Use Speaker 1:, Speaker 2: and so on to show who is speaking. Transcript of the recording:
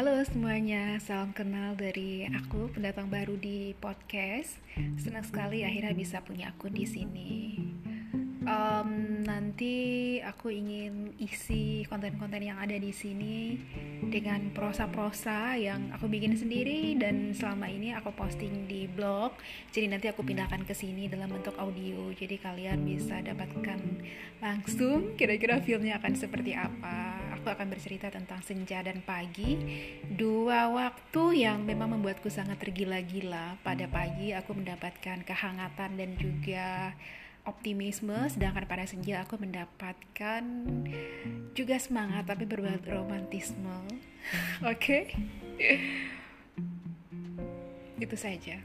Speaker 1: Halo semuanya, salam kenal dari aku pendatang baru di podcast. Senang sekali akhirnya bisa punya akun di sini. Um, nanti aku ingin isi konten-konten yang ada di sini dengan prosa-prosa yang aku bikin sendiri dan selama ini aku posting di blog. Jadi nanti aku pindahkan ke sini dalam bentuk audio. Jadi kalian bisa dapatkan langsung kira-kira filmnya akan seperti apa aku akan bercerita tentang senja dan pagi, dua waktu yang memang membuatku sangat tergila-gila. Pada pagi aku mendapatkan kehangatan dan juga optimisme, sedangkan pada senja aku mendapatkan juga semangat tapi berbuat romantisme. Oke, okay? itu saja.